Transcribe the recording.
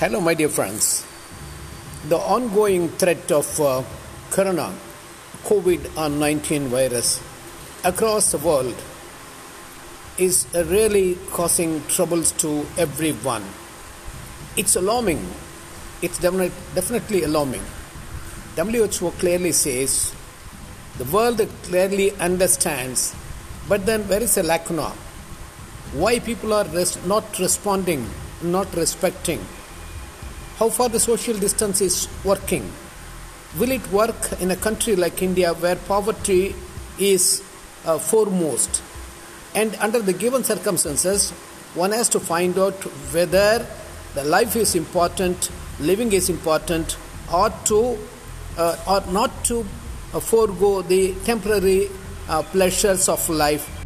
Hello, my dear friends. The ongoing threat of uh, corona, COVID 19 virus across the world is really causing troubles to everyone. It's alarming. It's definitely, definitely alarming. WHO clearly says the world clearly understands, but then where is the lacuna? Why people are res- not responding, not respecting? How far the social distance is working? Will it work in a country like India where poverty is uh, foremost? And under the given circumstances, one has to find out whether the life is important, living is important, or to uh, or not to uh, forego the temporary uh, pleasures of life